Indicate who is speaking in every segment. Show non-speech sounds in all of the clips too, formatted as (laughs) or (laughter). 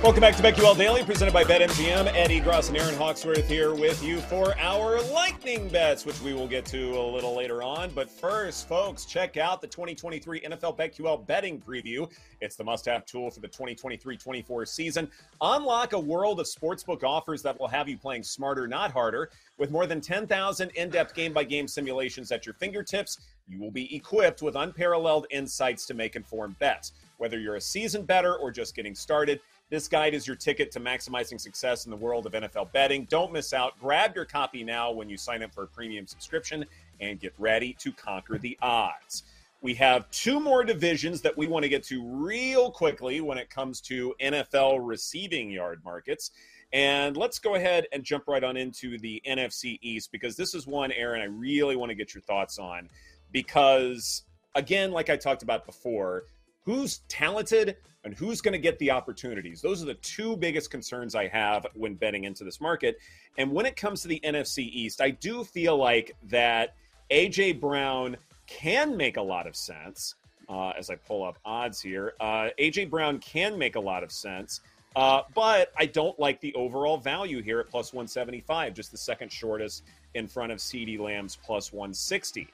Speaker 1: Welcome back to BetQL Daily, presented by BetMGM. Ed Egros and Erin Hawksworth here with you for our lightning bets, which we will get to a little later on. But first, folks, check out the 2023 NFL BetQL betting preview. It's the must-have tool for the 2023-24 season. Unlock a world of sportsbook offers that will have you playing smarter, not harder. With more than 10,000 in-depth game-by-game simulations at your fingertips, you will be equipped with unparalleled insights to make informed bets. Whether you're a seasoned bettor or just getting started, this guide is your ticket to maximizing success in the world of NFL betting. Don't miss out. Grab your copy now when you sign up for a premium subscription and get ready to conquer the odds. We have two more divisions that we want to get to real quickly when it comes to NFL receiving yard markets. And let's go ahead and jump right on into the NFC East because this is one, Erin, I really want to get your thoughts on. Because, again, like I talked about before, who's talented and who's going to get the opportunities. Those are the two biggest concerns I have when betting into this market. And when it comes to the NFC East, I do feel like that AJ Brown can make a lot of sense. Uh, as I pull up odds here, uh, AJ Brown can make a lot of sense. Uh, but I don't like the overall value here at plus 175, just the second shortest in front of CeeDee Lamb's plus 160.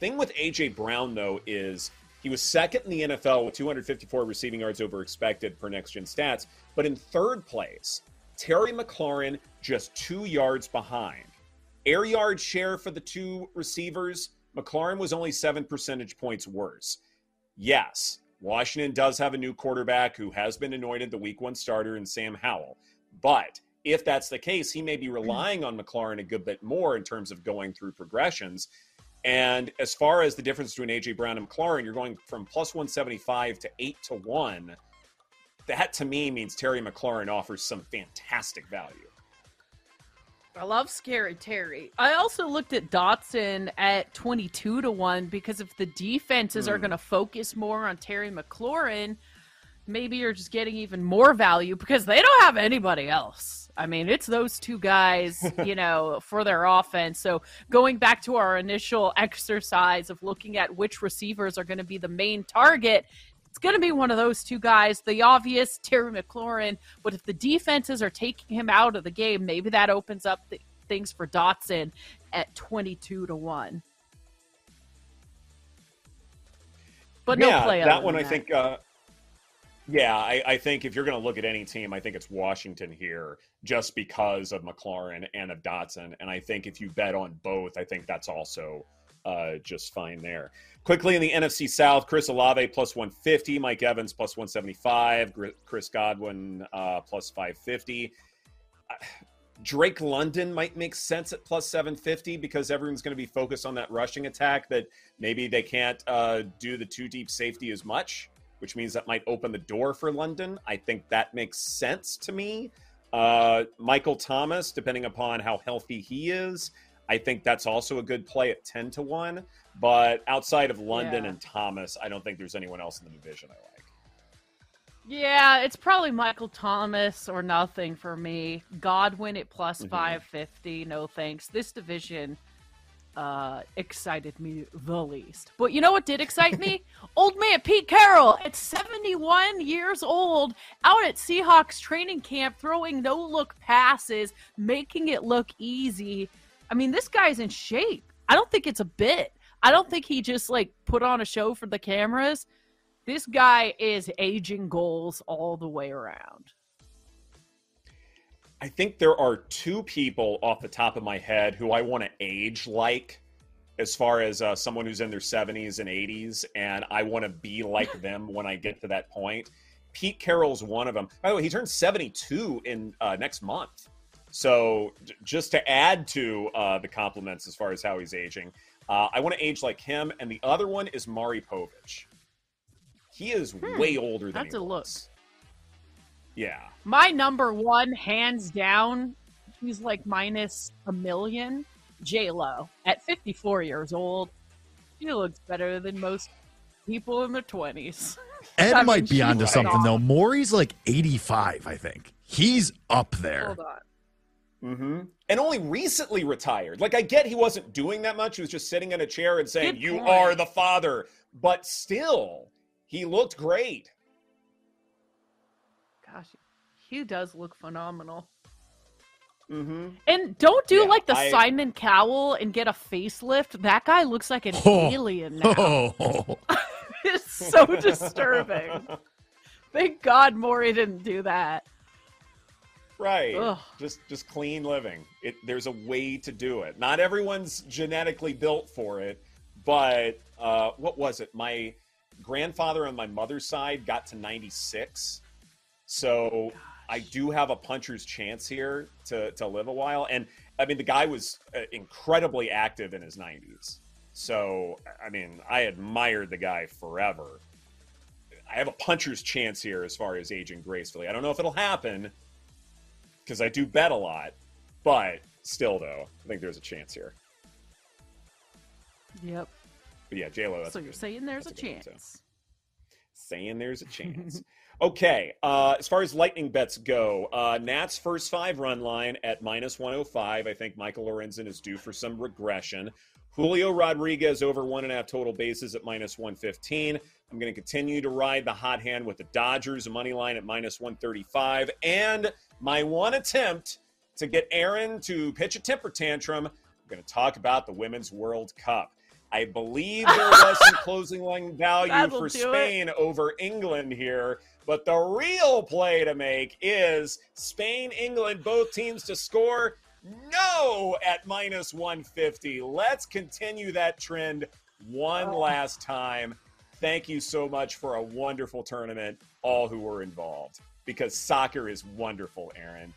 Speaker 1: Thing with AJ Brown, though, is he was second in the NFL with 254 receiving yards over expected per next gen stats. But in third place, Terry McLaurin just two yards behind. Air yard share for the two receivers, McLaurin was only seven percentage points worse. Yes, Washington does have a new quarterback who has been anointed the week one starter in Sam Howell. But if that's the case, he may be relying on McLaurin a good bit more in terms of going through progressions. And as far as the difference between AJ Brown and McLaurin, you're going from plus 175 to 8 to 1. That to me means Terry McLaurin offers some fantastic value.
Speaker 2: I love Scary Terry. I also looked at Dotson at 22 to 1 because if the defenses
Speaker 1: Hmm.
Speaker 2: are going to focus more on Terry McLaurin, maybe you're just getting even more value because they don't have anybody else. I mean, it's those two guys, (laughs) you know, for their offense. So, going back to our initial exercise of looking at which receivers are going to be the main target, it's going to be one of those two guys, the obvious Terry McLaurin. But if the defenses are taking him out of the game, maybe that opens up th- things for Dotson at 22 to 1. But no
Speaker 1: yeah,
Speaker 2: play
Speaker 1: that one I think. Uh, yeah, I, I think if you're going to look at any team, I think it's Washington here, just because of McLaurin and of Dotson. And I think if you bet on both, I think that's also uh, just fine there. Quickly in the NFC South, Chris Olave plus 150, Mike Evans plus 175, Chris Godwin uh, plus 550. Uh, Drake London might make sense at plus 750 because everyone's going to be focused on that rushing attack that maybe they can't uh, do the two deep safety as much, which means that might open the door for London. I think that makes sense to me. Uh, Michael Thomas, depending upon how healthy he is, I think that's also a good play at 10 to 1. But outside of London
Speaker 2: Yeah.
Speaker 1: and Thomas, I don't think there's anyone else in the division I like.
Speaker 2: Yeah, it's probably Michael Thomas or nothing for me. Godwin at plus
Speaker 1: Mhm.
Speaker 2: 550. No thanks. This division uh excited me the least. But you know what did excite me? (laughs) old man Pete Carroll at 71 years old out at Seahawks training camp throwing no-look passes, making it look easy. I mean, this guy's in shape. I don't think it's a bit. I don't think he just like put on a show for the cameras. This guy is aging goals all the way around.
Speaker 1: I think there are two people off the top of my head who I want to age like, as far as uh, someone who's in their 70s and 80s, and I want to be like (laughs) them when I get to that point. Pete Carroll's one of them. By the way, he turns 72 in uh, next month. So j- just to add to uh, the compliments as far as how he's aging, uh, I want to age like him. And the other one is Maury Povich. He is way older than
Speaker 2: That's a look.
Speaker 1: was. Yeah.
Speaker 2: My number one, hands down, he's like minus a million. J Lo at 54 years old, she looks better than most people in their 20s. (laughs)
Speaker 3: Ed
Speaker 2: I mean,
Speaker 3: might be onto something
Speaker 2: on.
Speaker 3: though. Maury's like 85, I think. He's up there.
Speaker 2: Hold on.
Speaker 1: hmm And only recently retired. Like, I get he wasn't doing that much. He was just sitting in a chair and saying,
Speaker 2: Good
Speaker 1: You
Speaker 2: point.
Speaker 1: are the father. But still, he looked great.
Speaker 2: Gosh, he does look phenomenal.
Speaker 1: hmm
Speaker 2: And don't do
Speaker 1: Yeah,
Speaker 2: like the
Speaker 1: I-
Speaker 2: Simon Cowell and get a facelift. That guy looks like an (laughs)
Speaker 3: Oh.
Speaker 2: alien now.
Speaker 3: Oh, (laughs)
Speaker 2: it's so disturbing. Thank God Maury didn't do that.
Speaker 1: Right.
Speaker 2: Ugh.
Speaker 1: Just just clean living. It there's a way to do it. Not everyone's genetically built for it, but uh, what was it? My grandfather on my mother's side got to 96. So I do have a puncher's chance here to to live a while and I mean the guy was uh, incredibly active in his 90s. So I mean, I admired the guy forever. I have a puncher's chance here as far as aging gracefully. I don't know if it'll happen because I do bet a lot, but still, though, I think there's a chance here.
Speaker 2: Yep.
Speaker 1: But yeah, J Lo.
Speaker 2: So you're saying there's a
Speaker 1: a good
Speaker 2: chance.
Speaker 1: saying there's a chance. (laughs) okay, uh, as far as lightning bets go, uh, Nats first five run line at minus 105. I think Michael Lorenzen is due for some regression. Julio Rodriguez over one and a half total bases at minus 115. I'm going to continue to ride the hot hand with the Dodgers, money line at minus 135. And my one attempt to get Erin to pitch a temper tantrum, I'm going to talk about the Women's World Cup. I believe there was some (laughs) closing line value for
Speaker 2: do it.
Speaker 1: Spain over England here. But the real play to make is Spain, England, both teams to score no at minus 150. Let's continue that trend one
Speaker 2: Oh.
Speaker 1: last time. Thank you so much for a wonderful tournament, all who were involved, because soccer is wonderful, Erin.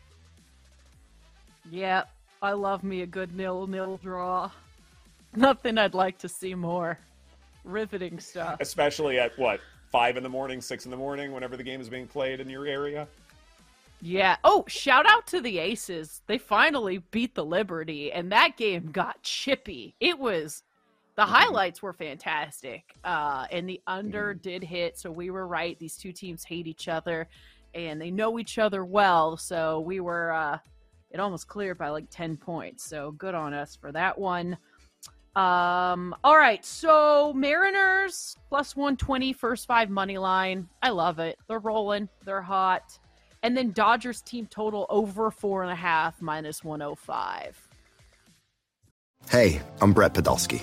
Speaker 2: Yeah, I love me a good nil nil draw. (laughs) Nothing I'd like to see more. Riveting stuff.
Speaker 1: Especially at what, five in the morning, six in the morning, whenever the game is being played in your area?
Speaker 2: Yeah. Oh, shout out to the Aces. They finally beat the Liberty, and that game got chippy. It was the highlights were fantastic. Uh, and the under did hit, so we were right. These two teams hate each other and they know each other well, so we were uh it almost cleared by like 10 points. So good on us for that one. Um, all right, so Mariners plus 120 first five money line. I love it. They're rolling, they're hot. And then Dodgers team total over four and a half minus 105.
Speaker 4: Hey, I'm Brett Podolsky,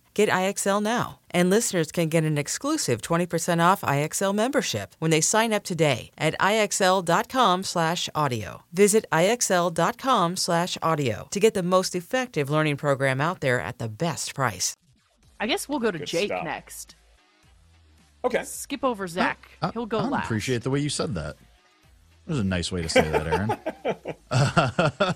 Speaker 5: Get IXL now. And listeners can get an exclusive 20% off IXL membership when they sign up today at IXL.com slash audio. Visit IXL.com slash audio to get the most effective learning program out there at the best price.
Speaker 2: I guess we'll go to
Speaker 1: Good
Speaker 2: Jake
Speaker 1: stuff.
Speaker 2: next.
Speaker 1: Okay.
Speaker 2: Skip over Zach.
Speaker 3: I-
Speaker 2: He'll go
Speaker 3: I
Speaker 2: last.
Speaker 3: appreciate the way you said that. That was a nice way to say that, Erin. (laughs)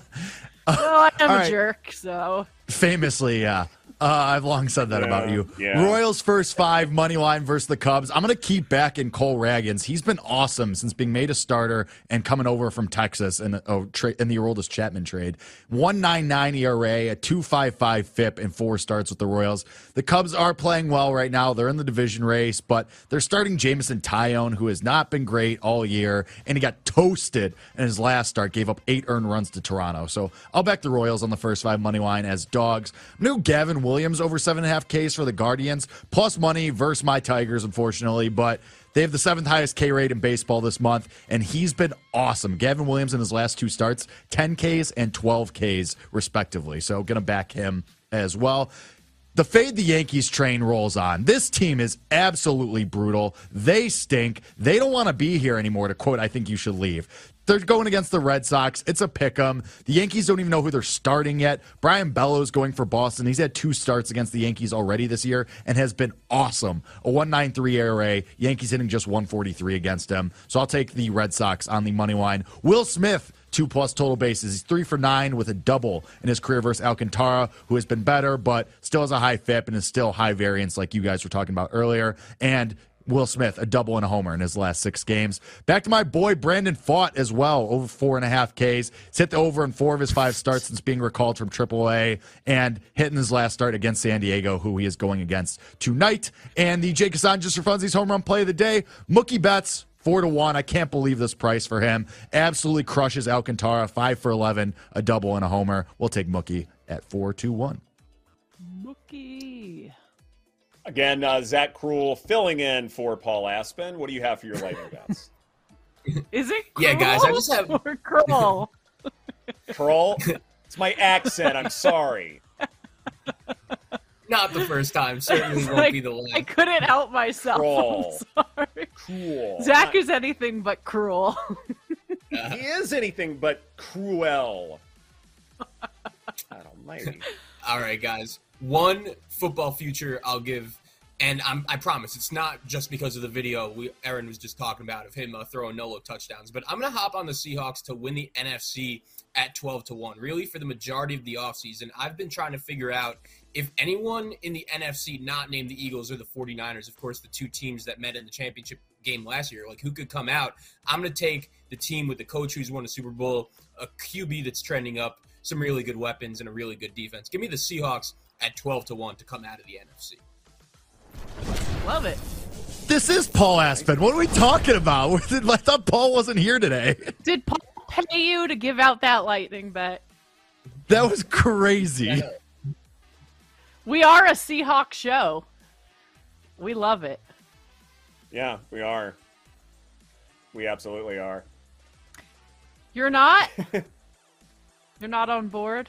Speaker 2: Oh, I'm
Speaker 3: All
Speaker 2: a
Speaker 3: right.
Speaker 2: jerk, so
Speaker 3: Famously, yeah. Uh, I've long said that about you.
Speaker 1: yeah.
Speaker 3: Royals first five money line versus the Cubs. I'm going to keep back in Cole Ragans. He's been awesome since being made a starter and coming over from Texas in, oh, tra- in the Aroldis Chapman trade. 1.99 ERA, a 2.55 FIP, and four starts with the Royals. The Cubs are playing well right now. They're in the division race, but they're starting Jameson Taillon, who has not been great all year, and he got toasted in his last start. Gave up eight earned runs to Toronto. So I'll back the Royals on the first five money line as dogs. New Gavin Williams over seven and a half Ks for the Guardians, plus money versus my Tigers, unfortunately, but. They have the seventh highest K rate in baseball this month, and he's been awesome. Gavin Williams in his last two starts, 10 Ks and 12 Ks, respectively. So, going to back him as well. The fade the Yankees train rolls on. This team is absolutely brutal. They stink. They don't want to be here anymore, to quote, I think you should leave. They're going against the Red Sox. It's a pick 'em. The Yankees don't even know who they're starting yet. Brayan Bello's going for Boston. He's had two starts against the Yankees already this year and has been awesome. A 193 ERA. Yankees hitting just 143 against him. So I'll take the Red Sox on the money line. Will Smith two plus total bases. He's three for nine with a double in his career versus Alcantara, who has been better, but still has a high FIP and is still high variance, like you guys were talking about earlier. And Will Smith, a double and a homer in his last six games. Back to my boy Brandon Pfaadt as well, over four and a half Ks. He's hit the over in four of his five starts since being recalled from AAA and hitting his last start against San Diego, who he is going against tonight. And the Jake Hassan just for funsies home run play of the day, Mookie Betts, Four to one. I can't believe this price for him. Absolutely crushes Alcantara. Five for 11, a double and a homer. We'll take Mookie at four to one.
Speaker 2: Mookie.
Speaker 1: Again, uh, Zach Cruel filling in for Paul Aspen. What do you have for your lightning bets? (laughs)
Speaker 2: Is it?
Speaker 6: Yeah, guys, I just have-
Speaker 2: or Kroll?
Speaker 1: Curl? It's my accent. I'm sorry.
Speaker 6: Not the first time. Certainly (laughs) won't
Speaker 2: Like,
Speaker 6: be the last.
Speaker 2: I couldn't help myself.
Speaker 1: Kroll.
Speaker 2: I'm sorry.
Speaker 1: Cool.
Speaker 2: Zach is anything but cruel. (laughs)
Speaker 1: He is anything but cruel. God almighty. (laughs)
Speaker 6: All right, guys. One football future I'll give, and I'm, I promise it's not just because of the video we Erin was just talking about of him uh, throwing no look touchdowns, but I'm gonna hop on the Seahawks to win the NFC at 12 to one. Really, for the majority of the offseason, I've been trying to figure out if anyone in the NFC, not named the Eagles or the 49ers, of course, the two teams that met in the championship game last year, like who could come out. I'm going to take the team with the coach who's won a Super Bowl, a QB that's trending up, some really good weapons, and a really good defense. Give me the Seahawks at 12 to 1 to come out of the NFC.
Speaker 2: Love it.
Speaker 3: This is Paul Aspen. What are we talking about? (laughs) I thought Paul wasn't here today.
Speaker 2: Did Paul pay you to give out that lightning bet?
Speaker 3: That was crazy.
Speaker 2: We are a Seahawk show. We love it.
Speaker 1: Yeah, we are. We absolutely are.
Speaker 2: You're not? (laughs) You're not on board?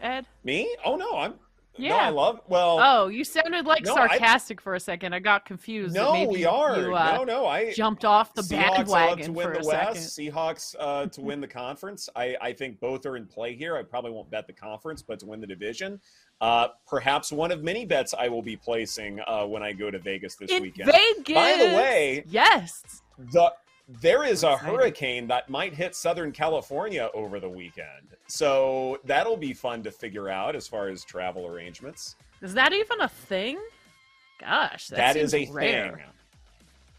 Speaker 2: Ed?
Speaker 1: Me? Oh no, I'm
Speaker 2: Yeah.
Speaker 1: I love. Well,
Speaker 2: Oh, you sounded like
Speaker 1: No, I-
Speaker 2: sarcastic for a second. I got confused.
Speaker 1: no,
Speaker 2: maybe
Speaker 1: we are.
Speaker 2: You, uh,
Speaker 1: no, no, I
Speaker 2: jumped off the
Speaker 1: Seahawks up
Speaker 2: bandwagon
Speaker 1: to win
Speaker 2: for
Speaker 1: the
Speaker 2: a
Speaker 1: West.
Speaker 2: second.
Speaker 1: Seahawks uh, (laughs) to win the conference. I, I think both are in play here. I probably won't bet the conference, but to win the division, uh, perhaps one of many bets I will be placing uh, when I go to Vegas this
Speaker 2: In
Speaker 1: weekend.
Speaker 2: Vegas.
Speaker 1: By the way,
Speaker 2: yes.
Speaker 1: the there is a hurricane that might hit Southern California over the weekend, so that'll be fun to figure out as far as travel arrangements.
Speaker 2: Is that even a thing? Gosh, that,
Speaker 1: that is a
Speaker 2: rare.
Speaker 1: thing.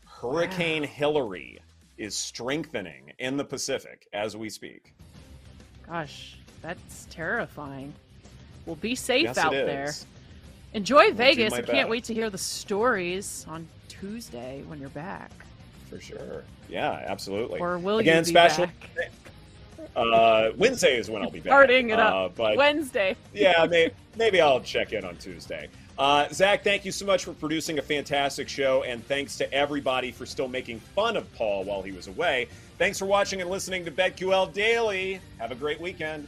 Speaker 1: Hurricane Hilary is strengthening in the Pacific as we speak.
Speaker 2: Gosh, that's terrifying. Well, be safe
Speaker 1: Yes,
Speaker 2: out
Speaker 1: there.
Speaker 2: there.
Speaker 1: is.
Speaker 2: Enjoy
Speaker 1: do
Speaker 2: Vegas.
Speaker 1: my
Speaker 2: I can't
Speaker 1: best.
Speaker 2: wait to hear the stories on Tuesday when you're back.
Speaker 1: For sure. Yeah, absolutely.
Speaker 2: Or will
Speaker 1: Again,
Speaker 2: you be
Speaker 1: special.
Speaker 2: back? (laughs)
Speaker 1: Uh, Wednesday is when I'll be back.
Speaker 2: Starting it up.
Speaker 1: Uh, but
Speaker 2: Wednesday. (laughs)
Speaker 1: yeah, may, maybe I'll check in on Tuesday. Uh, Zach, thank you so much for producing a fantastic show, and thanks to everybody for still making fun of Paul while he was away. Thanks for watching and listening to BetQL Daily. Have a great weekend.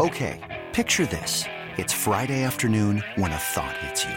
Speaker 7: Okay, picture this. It's Friday afternoon when a thought hits you.